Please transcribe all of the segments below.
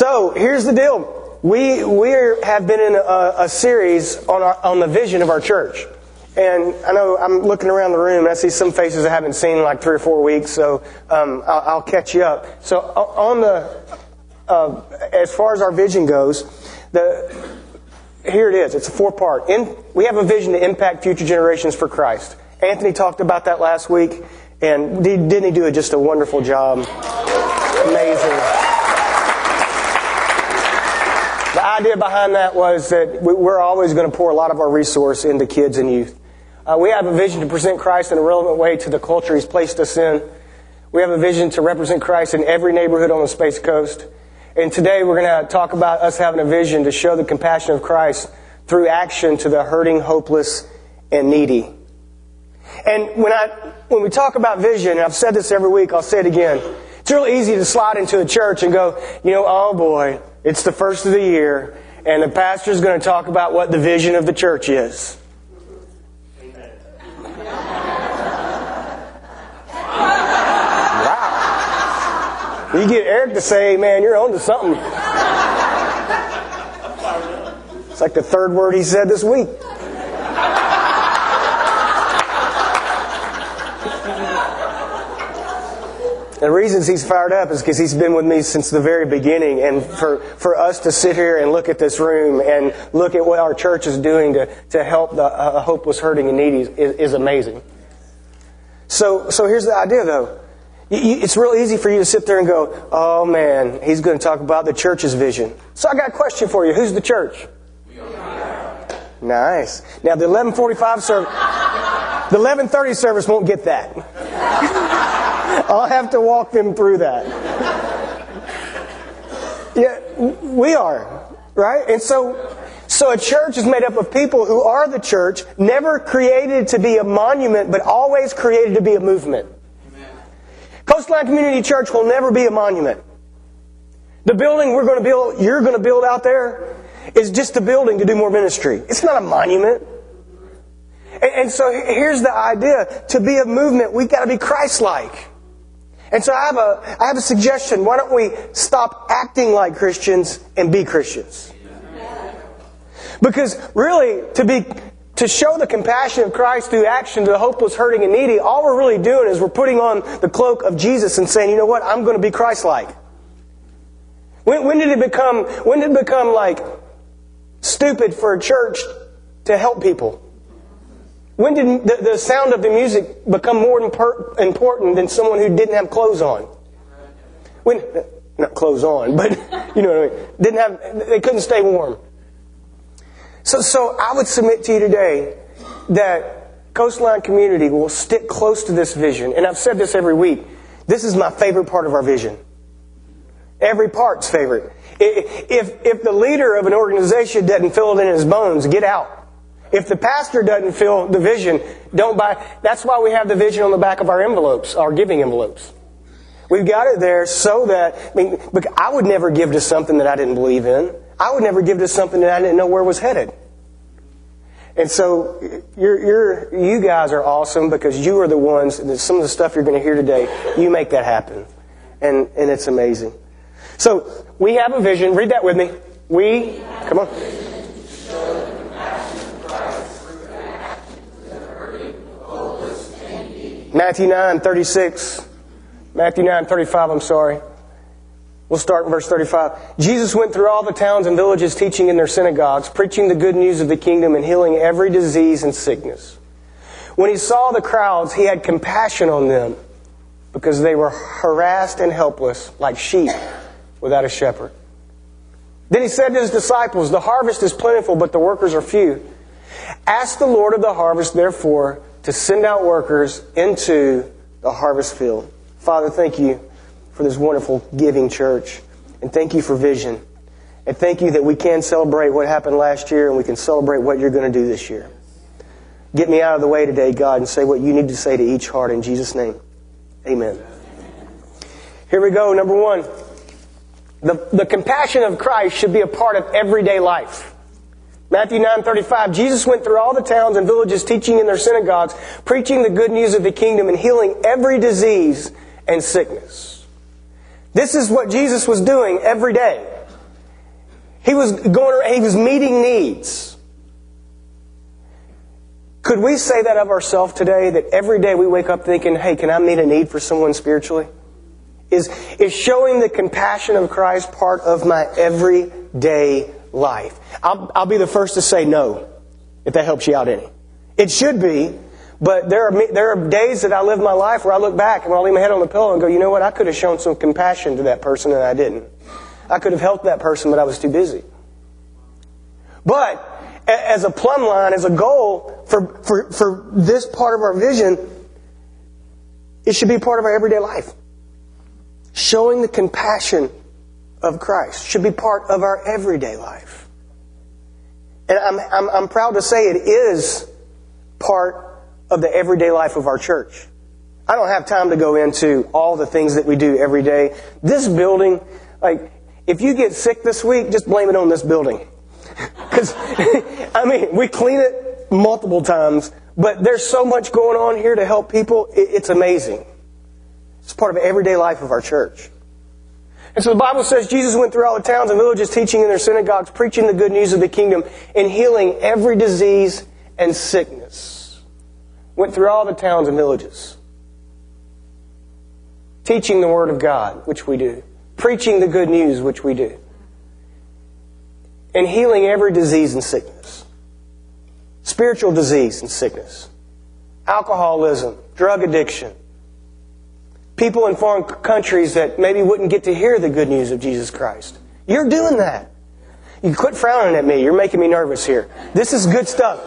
So here's the deal. We, we have been in a, a series on, our, on the vision of our church. And I know I'm looking around the room and I see some faces I haven't seen in like three or four weeks, so um, I'll, I'll, catch you up. So on the, uh, as far as our vision goes, the, here it is. It's a four part. In, we have a vision to impact future generations for Christ. Anthony talked about that last week, and didn't he do just a wonderful job? Amazing. The idea behind that was that we're always going to pour a lot of our resource into kids and youth. Uh, we have a vision to present Christ in a relevant way to the culture He's placed us in. We have a vision to represent Christ in every neighborhood on the Space Coast. And today we're going to talk about us having a vision to show the compassion of Christ through action to the hurting, hopeless, and needy. And when I, when we talk about vision, and I've said this every week, I'll say it again. It's real easy to slide into a church and go, you know, oh boy, it's the first of the year, and the pastor's going to talk about what the vision of the church is. wow. You get Eric to say, man, you're on to something. It's like the third word he said this week. The reasons he's fired up is because he's been with me since the very beginning. And for, for us to sit here and look at this room and look at what our church is doing to, to help the uh, hopeless, hurting, and needy is, is amazing. So, so here's the idea though. it's real easy for you to sit there and go, oh man, he's going to talk about the church's vision. So I got a question for you. Who's the church? Nice. Now the 1145 service, the 1130 service won't get that. I'll have to walk them through that. Yeah, we are, right? And so, so a church is made up of people who are the church, never created to be a monument, but always created to be a movement. Amen. Coastline Community Church will never be a monument. The building we're going to build, you're going to build out there, is just a building to do more ministry. It's not a monument. And, so here's the idea. To be a movement, we've got to be Christ-like. And so I have a, I have a suggestion. Why don't we stop acting like Christians and be Christians? Because really, to be, to show the compassion of Christ through action to the hopeless, hurting, and needy, all we're really doing is we're putting on the cloak of Jesus and saying, you know what, I'm going to be Christ-like. When, when did it become, when did it become like stupid for a church to help people? When did the, the sound of the music become more impor- important than someone who didn't have clothes on? When, not clothes on, but you know what I mean. Didn't have, they couldn't stay warm. So, so I would submit to you today that Coastline Community will stick close to this vision. And I've said this every week. This is my favorite part of our vision. Every part's favorite. If, if the leader of an organization doesn't feel it in his bones, get out. If the pastor doesn't feel the vision, don't buy. That's why we have the vision on the back of our envelopes, our giving envelopes. We've got it there so that, I mean, I would never give to something that I didn't believe in. I would never give to something that I didn't know where was headed. And so, you're, you're, you guys are awesome because you are the ones, that some of the stuff you're going to hear today, you make that happen. And, and it's amazing. So, we have a vision. Read that with me. We, come on. Matthew 9, 36. Matthew 9, 35, I'm sorry. We'll start in verse 35. Jesus went through all the towns and villages teaching in their synagogues, preaching the good news of the kingdom and healing every disease and sickness. When he saw the crowds, he had compassion on them because they were harassed and helpless like sheep without a shepherd. Then he said to his disciples, The harvest is plentiful, but the workers are few. Ask the Lord of the harvest, therefore, to send out workers into the harvest field. Father, thank you for this wonderful giving church. And thank you for vision. And thank you that we can celebrate what happened last year and we can celebrate what you're going to do this year. Get me out of the way today, God, and say what you need to say to each heart in Jesus' name. Amen. Here we go. Number one. The, the compassion of Christ should be a part of everyday life. Matthew 9:35 Jesus went through all the towns and villages teaching in their synagogues, preaching the good news of the kingdom and healing every disease and sickness. This is what Jesus was doing every day. He was going, he was meeting needs. Could we say that of ourselves today, that every day we wake up thinking, hey, can I meet a need for someone spiritually? Is, is showing the compassion of Christ part of my everyday life? I'll, I'll be the first to say no, if that helps you out any. It should be, but there are, there are days that I live my life where I look back and I lay my head on the pillow and go, you know what, I could have shown some compassion to that person and I didn't. I could have helped that person, but I was too busy. But as a plumb line, as a goal for, for, for this part of our vision, it should be part of our everyday life. Showing the compassion of Christ should be part of our everyday life. And I'm, I'm, I'm proud to say it is part of the everyday life of our church. I don't have time to go into all the things that we do every day. This building, like, if you get sick this week, just blame it on this building. Because, I mean, we clean it multiple times, but there's so much going on here to help people. It's amazing. It's part of everyday life of our church. And so the Bible says Jesus went through all the towns and villages, teaching in their synagogues, preaching the good news of the kingdom, and healing every disease and sickness. Went through all the towns and villages. Teaching the Word of God, which we do. Preaching the good news, which we do and healing every disease and sickness. Spiritual disease and sickness. Alcoholism, drug addiction. People in foreign countries that maybe wouldn't get to hear the good news of Jesus Christ. You're doing that. You quit frowning at me. You're making me nervous here. This is good stuff.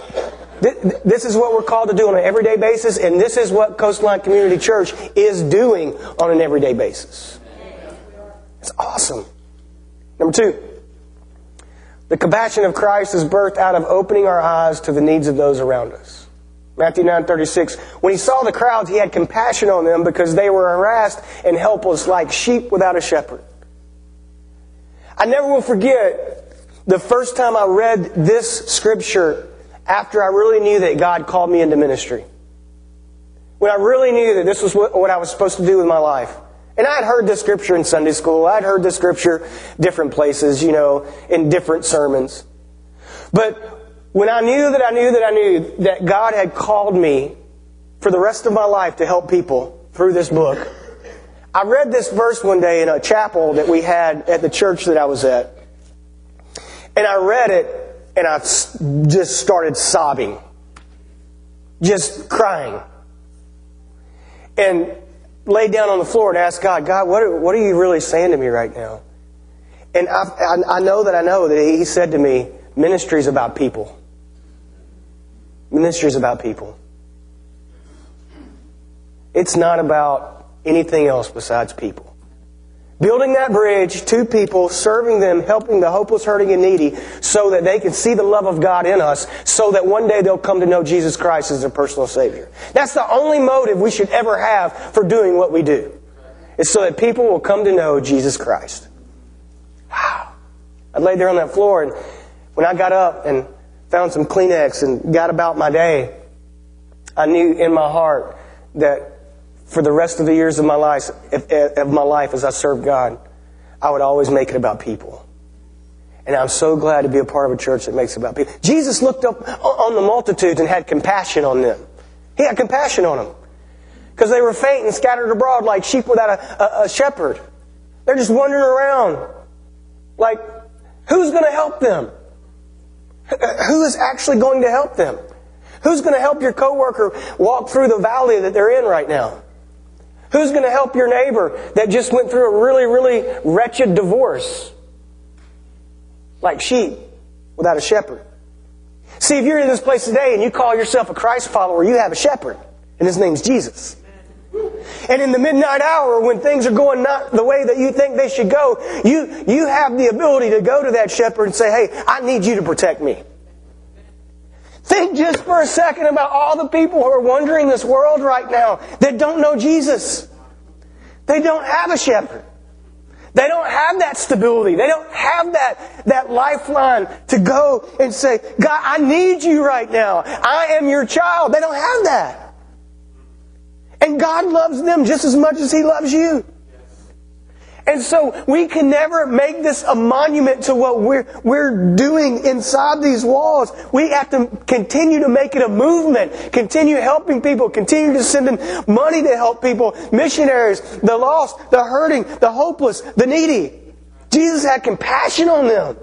This is what we're called to do on an everyday basis, and this is what Coastline Community Church is doing on an everyday basis. It's awesome. Number two, the compassion of Christ is birthed out of opening our eyes to the needs of those around us. Matthew 9:36 When he saw the crowds he had compassion on them because they were harassed and helpless like sheep without a shepherd. I never will forget the first time I read this scripture after I really knew that God called me into ministry. When I really knew that this was what I was supposed to do with my life. And I had heard this scripture in Sunday school. I'd heard this scripture different places, you know, in different sermons. But when I knew that I knew that I knew that God had called me for the rest of my life to help people through this book, I read this verse one day in a chapel that we had at the church that I was at. And I read it and I just started sobbing. Just crying. And laid down on the floor and asked God, God, what are, what are you really saying to me right now? And I, I, I know that I know that He said to me, ministry is about people. Ministry is about people. It's not about anything else besides people. Building that bridge to people, serving them, helping the hopeless, hurting, and needy so that they can see the love of God in us so that one day they'll come to know Jesus Christ as their personal Savior. That's the only motive we should ever have for doing what we do. Is so that people will come to know Jesus Christ. Wow. I laid there on that floor and when I got up and found some Kleenex and got about my day, I knew in my heart that for the rest of the years of my life, of my life as I served God, I would always make it about people. And I'm so glad to be a part of a church that makes it about people. Jesus looked up on the multitudes and had compassion on them. He had compassion on them. Because they were faint and scattered abroad like sheep without a, a, a shepherd. They're just wandering around. Like, who's going to help them? Who is actually going to help them? Who's going to help your coworker walk through the valley that they're in right now? Who's going to help your neighbor that just went through a really, really wretched divorce? Like sheep without a shepherd. See, if you're in this place today and you call yourself a Christ follower, you have a shepherd, and his name's Jesus. And in the midnight hour, when things are going not the way that you think they should go, you, you have the ability to go to that shepherd and say, hey, I need you to protect me. Think just for a second about all the people who are wandering this world right now that don't know Jesus. They don't have a shepherd. They don't have that stability. They don't have that, that lifeline to go and say, God, I need you right now. I am your child. They don't have that. And God loves them just as much as He loves you. And so we can never make this a monument to what we're, we're doing inside these walls. We have to continue to make it a movement, continue helping people, continue to send in money to help people, missionaries, the lost, the hurting, the hopeless, the needy. Jesus had compassion on them.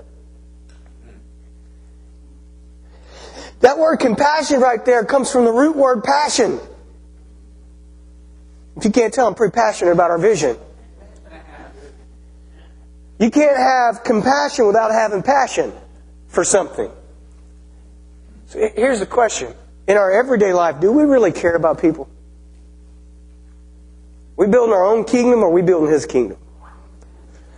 That word compassion right there comes from the root word passion. If you can't tell, I'm pretty passionate about our vision. You can't have compassion without having passion for something. So here's the question. In our everyday life, do we really care about people? We building our own kingdom or we building his kingdom?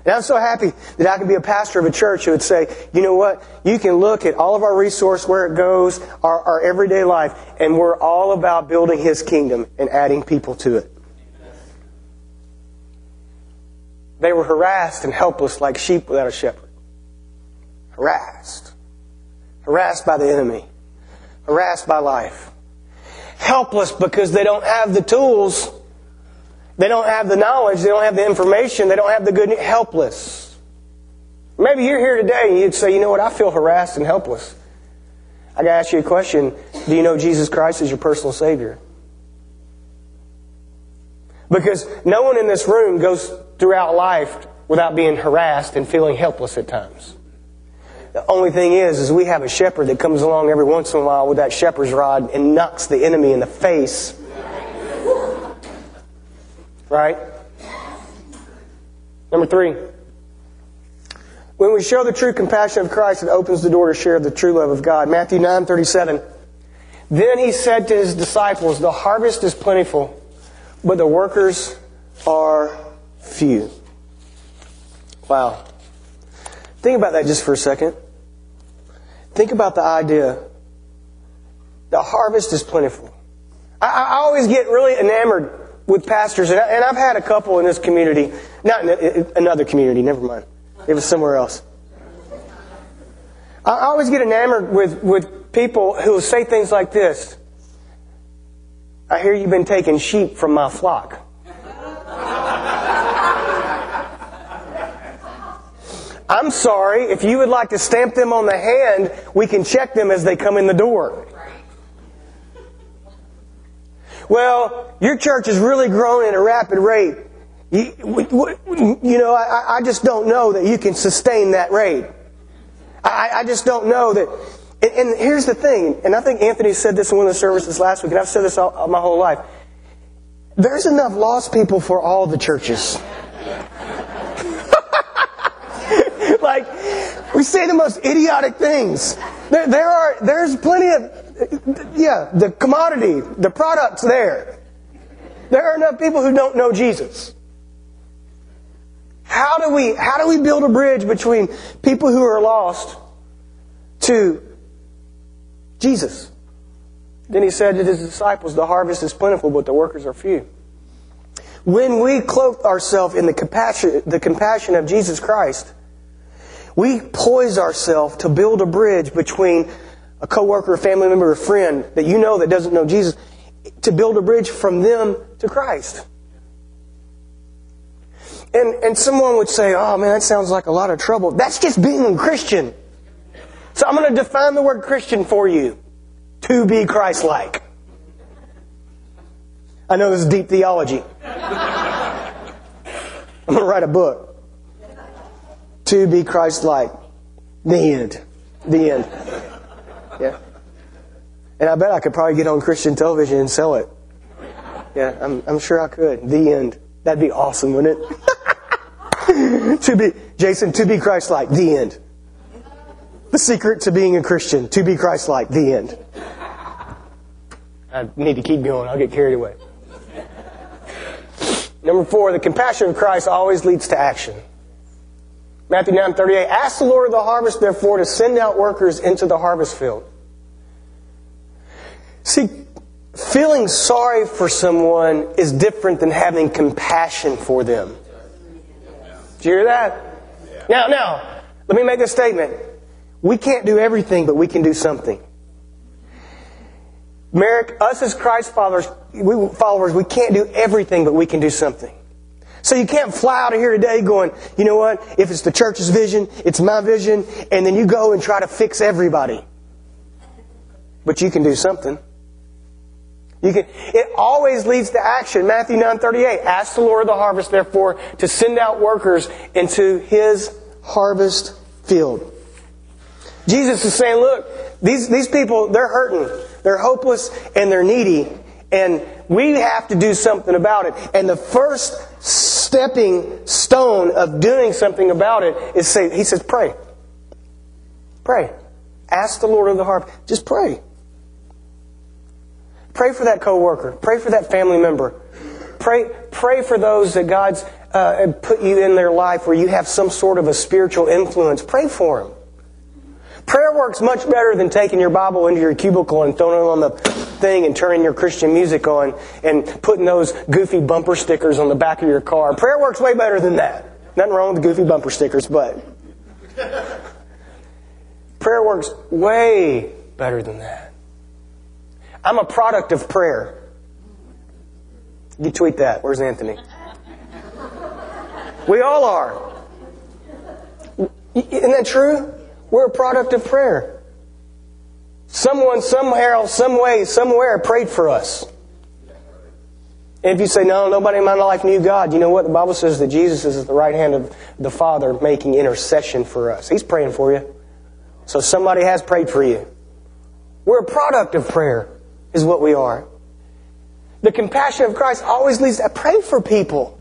And I'm so happy that I can be a pastor of a church who would say, you know what? You can look at all of our resource, where it goes, our, our everyday life, and we're all about building His kingdom and adding people to it. They were harassed and helpless like sheep without a shepherd. Harassed. Harassed by the enemy. Harassed by life. Helpless because they don't have the tools. They don't have the knowledge. They don't have the information. They don't have the good. Helpless. Maybe you're here today and you'd say, you know what? I feel harassed and helpless. I got to ask you a question. Do you know Jesus Christ is your personal Savior? Because no one in this room goes throughout life without being harassed and feeling helpless at times. The only thing is, is we have a shepherd that comes along every once in a while with that shepherd's rod and knocks the enemy in the face. Right? Number three. When we show the true compassion of Christ, it opens the door to share the true love of God. Matthew 9 37. Then he said to his disciples, The harvest is plentiful, but the workers are few. Wow. Think about that just for a second. Think about the idea. The harvest is plentiful. I, I always get really enamored with pastors, and, I, have had a couple in this community, not in another community, never mind. It was somewhere else. I always get enamored with, with people who say things like this I hear you've been taking sheep from my flock. I'm sorry, if you would like to stamp them on the hand, we can check them as they come in the door. Well, your church has really grown at a rapid rate. You, you know, I, I, just don't know that you can sustain that rate. I, I just don't know that. And, and, here's the thing, and I think Anthony said this in one of the services last week, and I've said this all, my whole life. There's enough lost people for all the churches. like, we say the most idiotic things. There, there are, there's plenty of, yeah, the commodity, the product's there. There are enough people who don't know Jesus. How do we, how do we build a bridge between people who are lost to Jesus? Then he said to his disciples, the harvest is plentiful, but the workers are few. When we cloak ourselves in the compassion, the compassion of Jesus Christ, we poise ourselves to build a bridge between a coworker, a family member, a friend that you know that doesn't know Jesus, to build a bridge from them to Christ. And, and someone would say, oh man, that sounds like a lot of trouble. That's just being a Christian. So I'm going to define the word Christian for you. To be Christ-like. I know this is deep theology. I'm going to write a book to be Christ like. The end. The end. Yeah. And I bet I could probably get on Christian television and sell it. Yeah, I'm, I'm sure I could. The end. That'd be awesome, wouldn't it? to be, Jason, to be Christ like. The end. The secret to being a Christian. To be Christ like. The end. I need to keep going. I'll get carried away. Number four, the compassion of Christ always leads to action. Matthew 9 38. Ask the Lord of the harvest, therefore, to send out workers into the harvest field. See, feeling sorry for someone is different than having compassion for them. Did you hear that? Now, now, let me make a statement. We can't do everything, but we can do something. Merrick, us as Christ followers, we, followers, we can't do everything, but we can do something. So you can't fly out of here today going, you know what? If it's the church's vision, it's my vision, and then you go and try to fix everybody. But you can do something. You can, it always leads to action. Matthew 9:38. Ask the Lord of the harvest, therefore, to send out workers into his harvest field. Jesus is saying, look, these, these people, they're hurting. They're hopeless and they're needy. And we have to do something about it. And the first stepping stone of doing something about it is say, he says, pray. Pray. Ask the Lord of the harvest. Just pray. Pray for that coworker. Pray for that family member. Pray, pray for those that God's uh, put you in their life where you have some sort of a spiritual influence. Pray for them. Prayer works much better than taking your Bible into your cubicle and throwing it on the thing and turning your Christian music on and putting those goofy bumper stickers on the back of your car. Prayer works way better than that. Nothing wrong with the goofy bumper stickers, but prayer works way better than that. I'm a product of prayer. You tweet that. Where's Anthony? We all are. Isn't that true? We're a product of prayer. Someone, somewhere, some way, somewhere prayed for us. And if you say, no, nobody in my life knew God, you know what? The Bible says that Jesus is at the right hand of the Father making intercession for us. He's praying for you. So somebody has prayed for you. We're a product of prayer, is what we are. The compassion of Christ always leads to pray for people.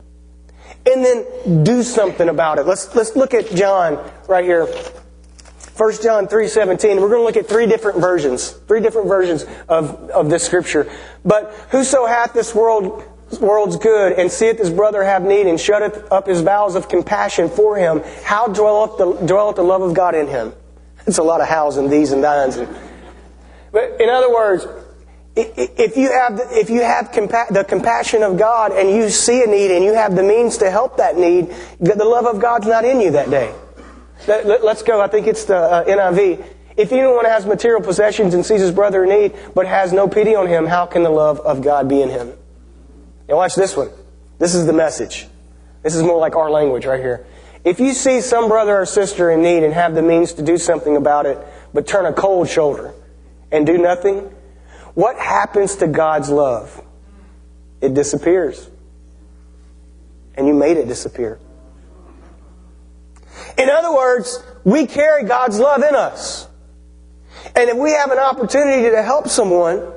And then do something about it. Let's, let's look at John right here. 1 John 3.17. We're going to look at three different versions. Three different versions of, of this scripture. But whoso hath this world, world's good, and seeth his brother have need, and shutteth up his bowels of compassion for him, how dwelleth the, dwelleth the love of God in him? It's a lot of hows and thees and thines. But in other words, if you have, if you have the compassion of God and you see a need and you have the means to help that need, the love of God's not in you that day. Let, us go. I think it's the uh, NIV. If anyone has material possessions and sees his brother in need, but has no pity on him, how can the love of God be in him? Now watch this one. This is the message. This is more like our language right here. If you see some brother or sister in need and have the means to do something about it, but turn a cold shoulder and do nothing, what happens to God's love? It disappears. And you made it disappear. In other words, we carry God's love in us. And if we have an opportunity to help someone,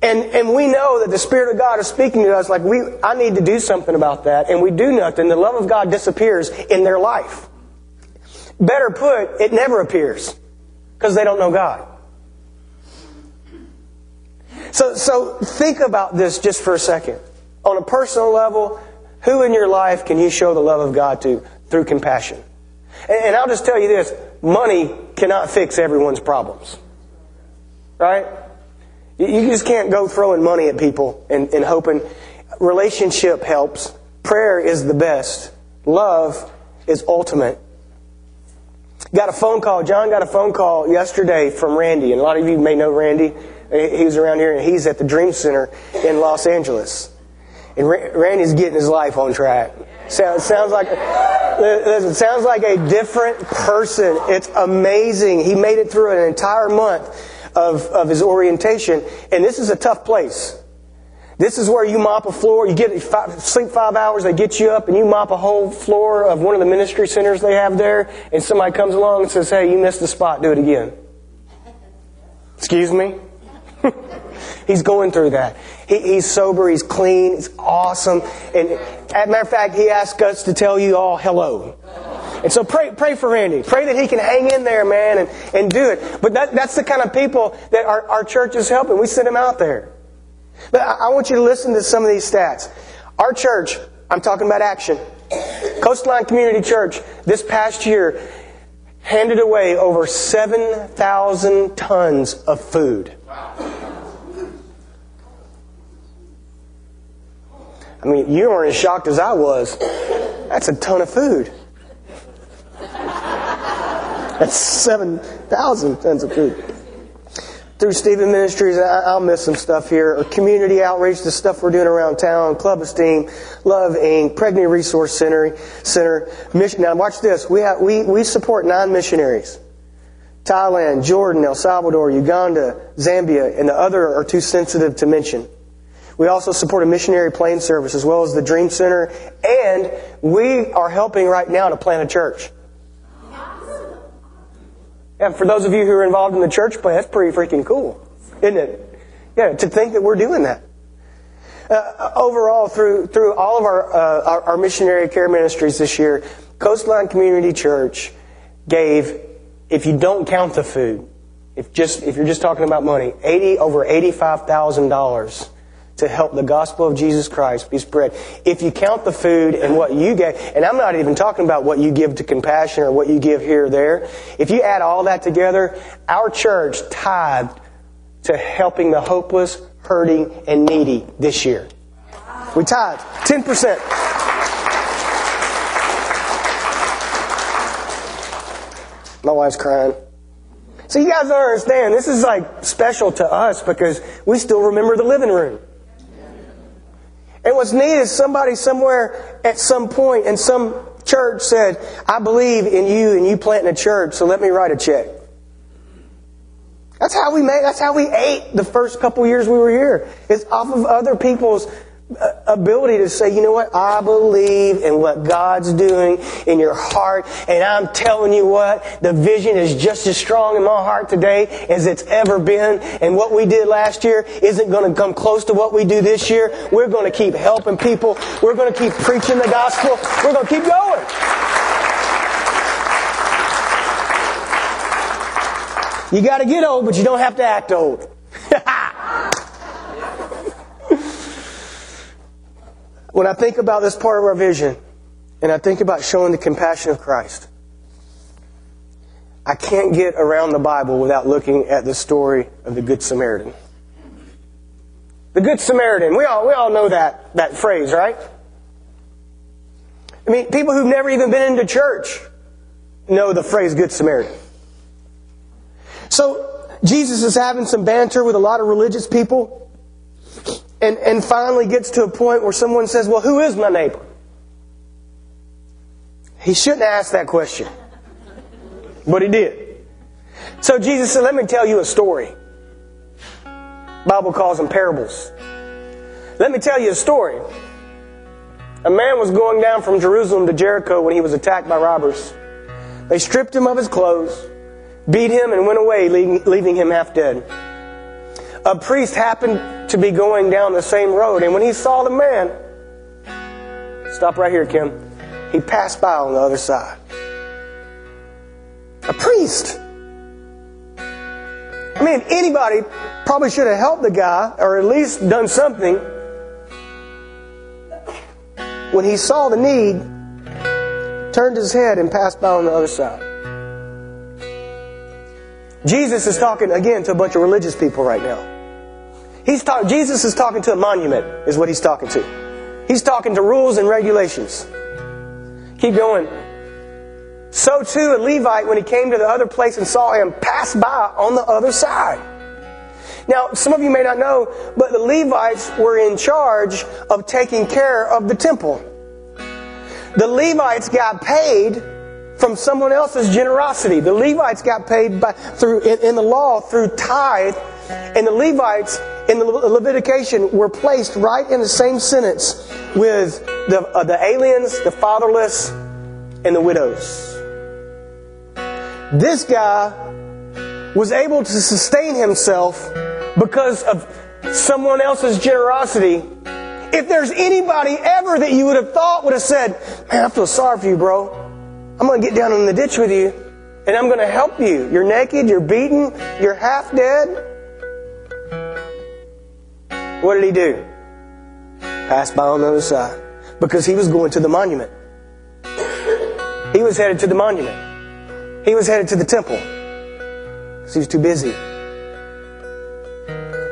and, and we know that the Spirit of God is speaking to us like we, I need to do something about that, and we do nothing, the love of God disappears in their life. Better put, it never appears. Because they don't know God. So, so think about this just for a second. On a personal level, who in your life can you show the love of God to through compassion? And I'll just tell you this money cannot fix everyone's problems. Right? You just can't go throwing money at people and, and hoping. Relationship helps. Prayer is the best. Love is ultimate. Got a phone call. John got a phone call yesterday from Randy, and a lot of you may know Randy. He was around here, and he's at the Dream Center in Los Angeles. And Randy's getting his life on track. Sounds, sounds like it sounds like a different person. It's amazing. He made it through an entire month of, of his orientation, and this is a tough place. This is where you mop a floor. You get five, sleep five hours. They get you up, and you mop a whole floor of one of the ministry centers they have there. And somebody comes along and says, "Hey, you missed the spot. Do it again." Excuse me. he's going through that. He, he's sober, he's clean, he's awesome. And as a matter of fact, he asked us to tell you all hello. And so pray, pray for Randy. Pray that he can hang in there, man, and, and do it. But that, that's the kind of people that our, our church is helping. We send them out there. But I, I want you to listen to some of these stats. Our church, I'm talking about action. Coastline Community Church, this past year, handed away over 7,000 tons of food. I mean, you weren't as shocked as I was. That's a ton of food. That's 7,000 tons of food. through Stephen Ministries, I'll miss some stuff here, or community outreach, the stuff we're doing around town, Club Esteem, Love Inc., Pregnant Resource Center. Center mission. Now, watch this. We, have, we, we support nine missionaries Thailand, Jordan, El Salvador, Uganda, Zambia, and the other are too sensitive to mention. We also support a missionary plane service as well as the Dream Center, and we are helping right now to plant a church. And for those of you who are involved in the church plant, that's pretty freaking cool, isn't it? Yeah, to think that we're doing that. Uh, overall, through through all of our, uh, our, our missionary care ministries this year, Coastline Community Church gave, if you don't count the food, if just if you're just talking about money, eighty over eighty five thousand dollars to help the gospel of Jesus Christ be spread. If you count the food and what you get, and I'm not even talking about what you give to compassion or what you give here or there. If you add all that together, our church tithed to helping the hopeless, hurting, and needy this year. We tithed 10%. My wife's crying. So you guys don't understand. This is like special to us because we still remember the living room. And what's neat is somebody somewhere at some point in some church said, I believe in you and you planting a church, so let me write a check. That's how we made, that's how we ate the first couple years we were here. It's off of other people's ability to say, you know what, I believe in what God's doing in your heart, and I'm telling you what, the vision is just as strong in my heart today as it's ever been, and what we did last year isn't going to come close to what we do this year. We're going to keep helping people. We're going to keep preaching the gospel. We're going to keep going. You got to get old, but you don't have to act old. When I think about this part of our vision, and I think about showing the compassion of Christ, I can't get around the Bible without looking at the story of the Good Samaritan. The Good Samaritan. We all, we all know that, that phrase, right? I mean, people who've never even been into church know the phrase Good Samaritan. So, Jesus is having some banter with a lot of religious people and, and finally gets to a point where someone says, Well, who is my neighbor? He shouldn't ask that question. But he did. So Jesus said, Let me tell you a story. Bible calls them parables. Let me tell you a story. A man was going down from Jerusalem to Jericho when he was attacked by robbers. They stripped him of his clothes, beat him, and went away, leaving him half dead. A priest happened to be going down the same road. And when he saw the man, stop right here, Kim, he passed by on the other side. A priest. I mean, anybody probably should have helped the guy or at least done something. When he saw the need, turned his head and passed by on the other side. Jesus is talking again to a bunch of religious people right now. He's talk, Jesus is talking to a monument, is what he's talking to. He's talking to rules and regulations. Keep going. So too a Levite, when he came to the other place and saw him, passed by on the other side. Now, some of you may not know, but the Levites were in charge of taking care of the temple. The Levites got paid from someone else's generosity. The Levites got paid by, through, in, in the law through tithe, and the Levites in the Levitication were placed right in the same sentence with the, uh, the aliens, the fatherless, and the widows. This guy was able to sustain himself because of someone else's generosity. If there's anybody ever that you would have thought would have said, Man, I feel sorry for you, bro. I'm going to get down in the ditch with you and I'm going to help you. You're naked, you're beaten, you're half dead. What did he do? Pass by on the other side. Because he was going to the monument. He was headed to the monument. He was headed to the temple. Because he was too busy.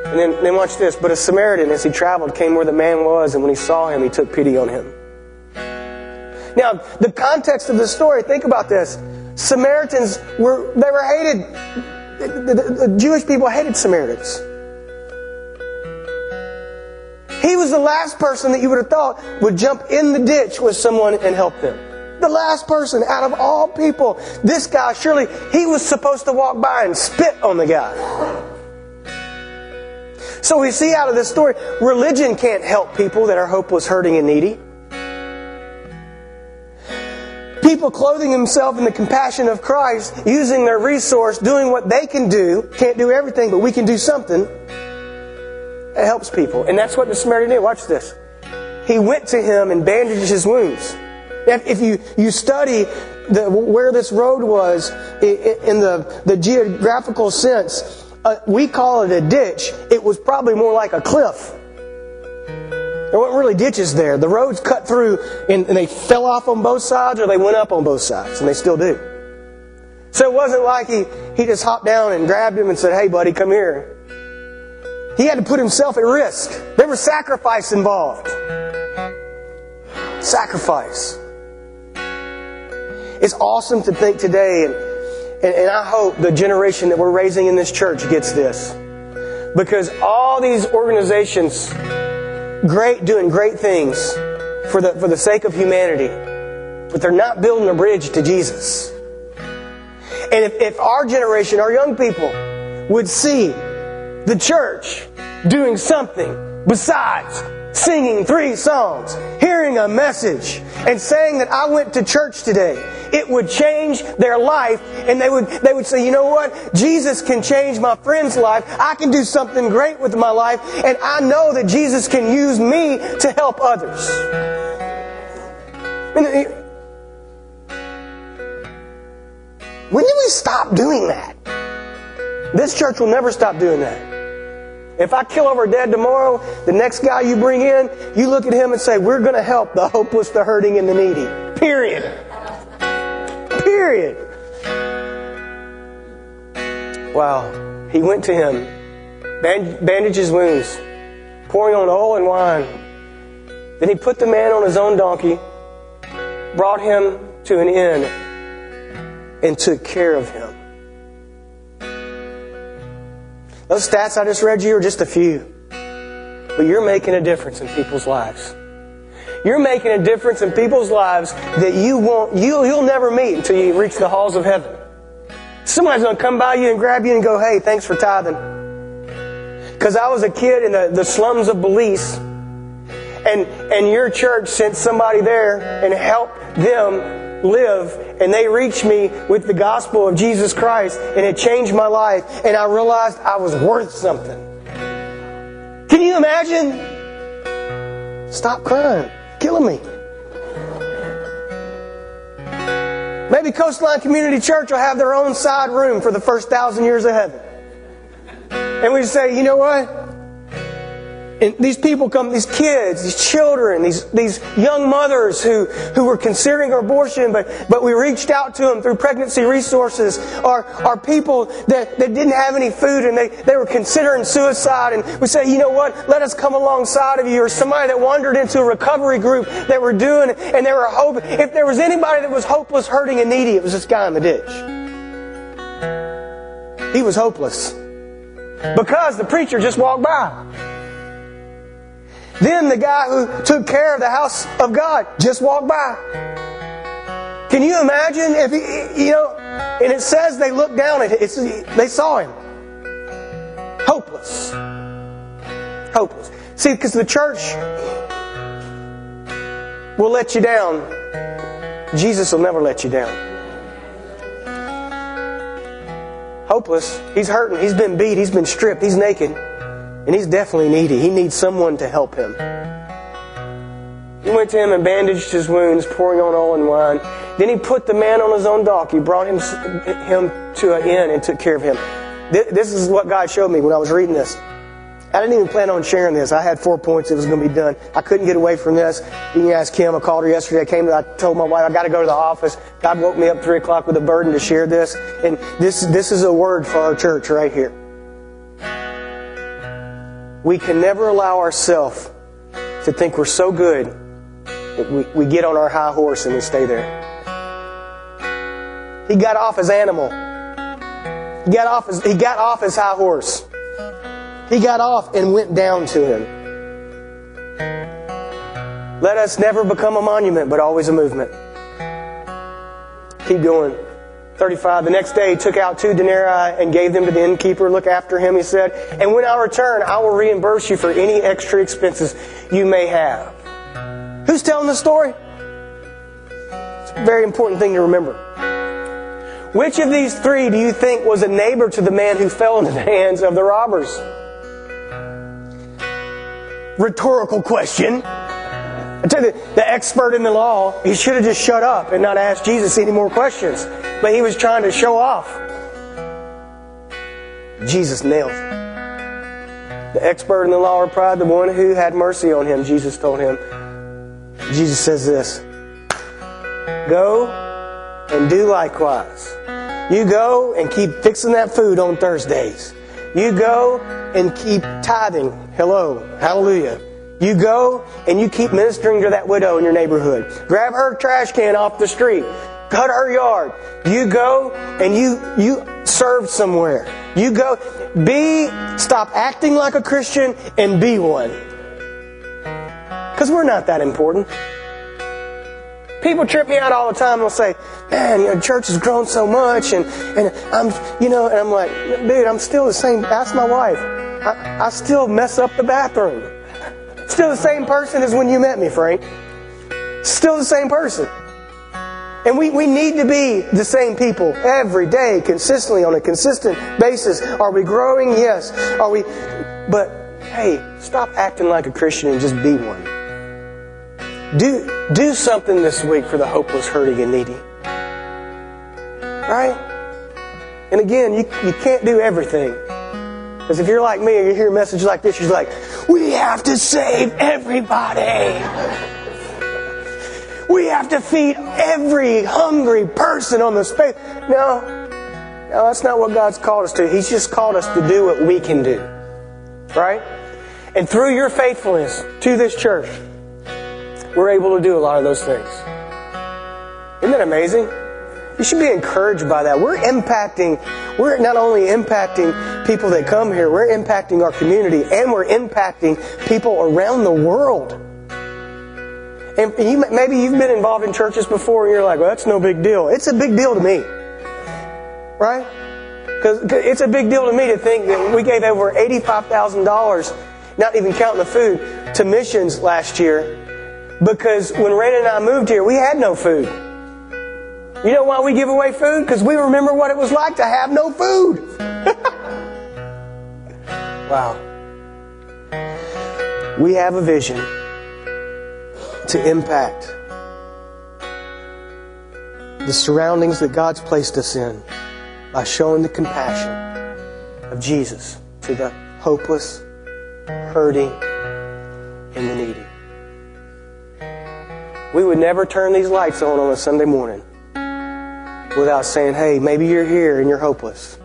And then, then watch this. But a Samaritan, as he traveled, came where the man was, and when he saw him, he took pity on him. Now, the context of the story, think about this. Samaritans were, they were hated the, the, the Jewish people hated Samaritans. He was the last person that you would have thought would jump in the ditch with someone and help them. The last person out of all people. This guy, surely, he was supposed to walk by and spit on the guy. So we see out of this story, religion can't help people that are hopeless, hurting, and needy. People clothing themselves in the compassion of Christ, using their resource, doing what they can do, can't do everything, but we can do something. It helps people. And that's what the Samaritan did. Watch this. He went to him and bandaged his wounds. If you, you study the, where this road was in the, the geographical sense, uh, we call it a ditch. It was probably more like a cliff. There weren't really ditches there. The roads cut through and, and they fell off on both sides or they went up on both sides, and they still do. So it wasn't like he, he just hopped down and grabbed him and said, Hey, buddy, come here. He had to put himself at risk. There was sacrifice involved. Sacrifice. It's awesome to think today, and, and, and I hope the generation that we're raising in this church gets this. Because all these organizations, great, doing great things for the, for the sake of humanity, but they're not building a bridge to Jesus. And if, if our generation, our young people, would see the church doing something besides singing three songs, hearing a message, and saying that I went to church today, it would change their life and they would, they would say, you know what? Jesus can change my friend's life. I can do something great with my life and I know that Jesus can use me to help others. When did we stop doing that? This church will never stop doing that. If I kill over dead tomorrow, the next guy you bring in, you look at him and say, We're going to help the hopeless, the hurting, and the needy. Period. Period. Wow. He went to him, bandaged his wounds, pouring on oil and wine. Then he put the man on his own donkey, brought him to an inn, and took care of him. Those stats I just read you are just a few. But you're making a difference in people's lives. You're making a difference in people's lives that you won't, you, you'll never meet until you reach the halls of heaven. Somebody's going to come by you and grab you and go, hey, thanks for tithing. Because I was a kid in the, the slums of Belize, and, and your church sent somebody there and helped them live and they reached me with the gospel of Jesus Christ and it changed my life and I realized I was worth something. Can you imagine? Stop crying. Killing me. Maybe Coastline Community Church will have their own side room for the first thousand years of heaven. And we say, you know what? And these people come, these kids, these children, these, these young mothers who, who were considering abortion, but, but we reached out to them through pregnancy resources, are, are people that, that didn't have any food and they, they were considering suicide. And we say, you know what, let us come alongside of you. Or somebody that wandered into a recovery group that were doing, and they were hoping, if there was anybody that was hopeless, hurting, and needy, it was this guy in the ditch. He was hopeless. Because the preacher just walked by. Then the guy who took care of the house of God just walked by. Can you imagine if he, you know, and it says they looked down at it, they saw him. Hopeless. Hopeless. See, because the church will let you down. Jesus will never let you down. Hopeless. He's hurting. He's been beat. He's been stripped. He's naked. And he's definitely needy. He needs someone to help him. He went to him and bandaged his wounds, pouring on oil and wine. Then he put the man on his own donkey, brought him, him to an inn, and took care of him. This is what God showed me when I was reading this. I didn't even plan on sharing this. I had four points. It was going to be done. I couldn't get away from this. You can ask Kim. I called her yesterday. I came. I told my wife I got to go to the office. God woke me up three o'clock with a burden to share this, and this this is a word for our church right here. We can never allow ourselves to think we're so good that we, we get on our high horse and we stay there. He got off his animal. He got off his, he got off his high horse. He got off and went down to him. Let us never become a monument, but always a movement. Keep going. 35. The next day he took out two denarii and gave them to the innkeeper. Look after him, he said. And when I return, I will reimburse you for any extra expenses you may have. Who's telling the story? It's a very important thing to remember. Which of these three do you think was a neighbor to the man who fell into the hands of the robbers? Rhetorical question. I tell you, the expert in the law, he should have just shut up and not asked Jesus any more questions. But he was trying to show off. Jesus nails it. The expert in the law replied, The one who had mercy on him, Jesus told him. Jesus says this Go and do likewise. You go and keep fixing that food on Thursdays. You go and keep tithing. Hello. Hallelujah. You go and you keep ministering to that widow in your neighborhood. Grab her trash can off the street. Cut her yard. You go and you you serve somewhere. You go be stop acting like a Christian and be one. Cuz we're not that important. People trip me out all the time and will say, Man, you know, church has grown so much and, and I'm you know, and I'm like, dude, I'm still the same ask my wife. I, I still mess up the bathroom. Still the same person as when you met me, Frank. Still the same person. And we, we need to be the same people every day, consistently, on a consistent basis. Are we growing? Yes. Are we. But hey, stop acting like a Christian and just be one. Do, do something this week for the hopeless, hurting, and needy. Right? And again, you, you can't do everything. Because if you're like me and you hear a message like this, you're like, we have to save everybody. We have to feed every hungry person on the space. No, no, that's not what God's called us to. He's just called us to do what we can do. Right? And through your faithfulness to this church, we're able to do a lot of those things. Isn't that amazing? You should be encouraged by that. We're impacting, we're not only impacting people that come here, we're impacting our community and we're impacting people around the world. And you, maybe you've been involved in churches before and you're like, well, that's no big deal. It's a big deal to me. Right? Because it's a big deal to me to think that we gave over $85,000, not even counting the food, to missions last year. Because when Raina and I moved here, we had no food. You know why we give away food? Because we remember what it was like to have no food. wow. We have a vision to impact the surroundings that God's placed us in by showing the compassion of Jesus to the hopeless, hurting, and the needy. We would never turn these lights on on a Sunday morning without saying, hey, maybe you're here and you're hopeless.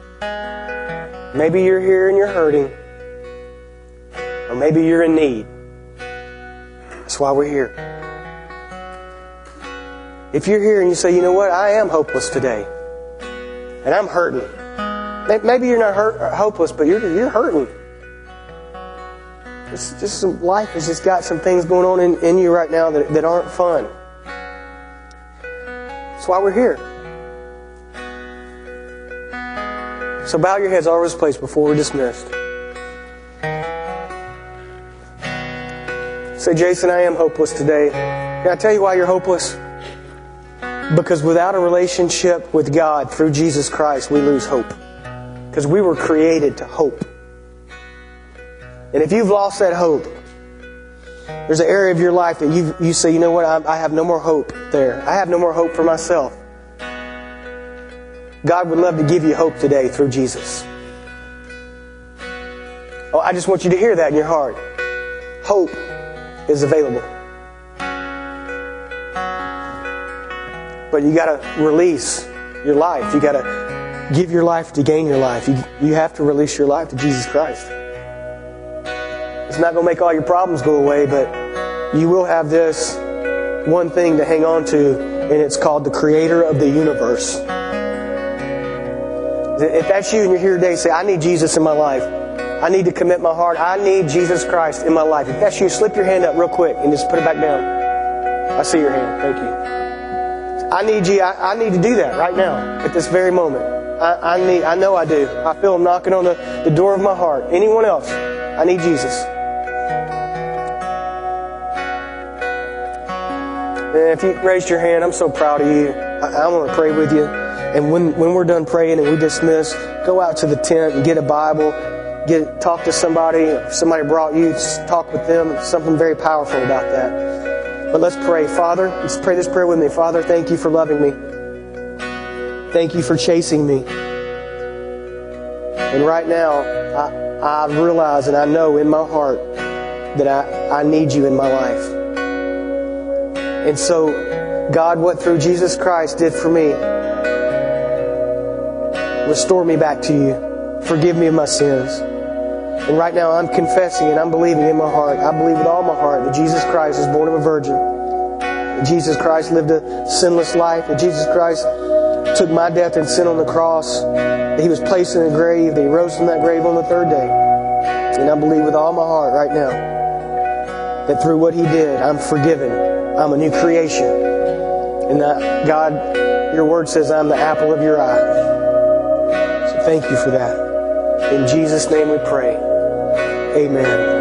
Maybe you're here and you're hurting. Or maybe you're in need. That's why we're here. If you're here and you say, you know what, I am hopeless today, and I'm hurting. Maybe you're not hurt, hopeless, but you're, you're hurting. It's just some, life has just got some things going on in, in you right now that, that aren't fun. That's why we're here. So bow your heads all over this place before we're dismissed. Say, Jason, I am hopeless today. Can I tell you why you're hopeless? Because without a relationship with God through Jesus Christ, we lose hope. Because we were created to hope. And if you've lost that hope, there's an area of your life that you, you say, you know what, I, I have no more hope there. I have no more hope for myself. God would love to give you hope today through Jesus. Oh, I just want you to hear that in your heart. Hope is available. But you got to release your life. You got to give your life to gain your life. You, you have to release your life to Jesus Christ. It's not going to make all your problems go away, but you will have this one thing to hang on to, and it's called the Creator of the universe. If that's you and you're here today, say, I need Jesus in my life. I need to commit my heart. I need Jesus Christ in my life. If that's you, slip your hand up real quick and just put it back down. I see your hand. Thank you. I need you. I, I need to do that right now at this very moment. I, I, need. I know I do. I feel him knocking on the, the door of my heart. Anyone else? I need Jesus. And if you raised your hand, I'm so proud of you. I, I want to pray with you. And when, when we're done praying and we dismiss, go out to the tent and get a Bible get talk to somebody. If somebody brought you, talk with them. Something very powerful about that. But let's pray. Father, let's pray this prayer with me. Father, thank you for loving me. Thank you for chasing me. And right now, I, I realize and I know in my heart that I, I need you in my life. And so, God, what through Jesus Christ did for me, restore me back to you. Forgive me of my sins. And right now I'm confessing and I'm believing in my heart. I believe with all my heart that Jesus Christ was born of a virgin. That Jesus Christ lived a sinless life. That Jesus Christ took my death and sin on the cross. That he was placed in a grave. That he rose from that grave on the third day. And I believe with all my heart right now that through what he did, I'm forgiven. I'm a new creation. And that, God, your word says I'm the apple of your eye. Thank you for that. In Jesus' name we pray. Amen.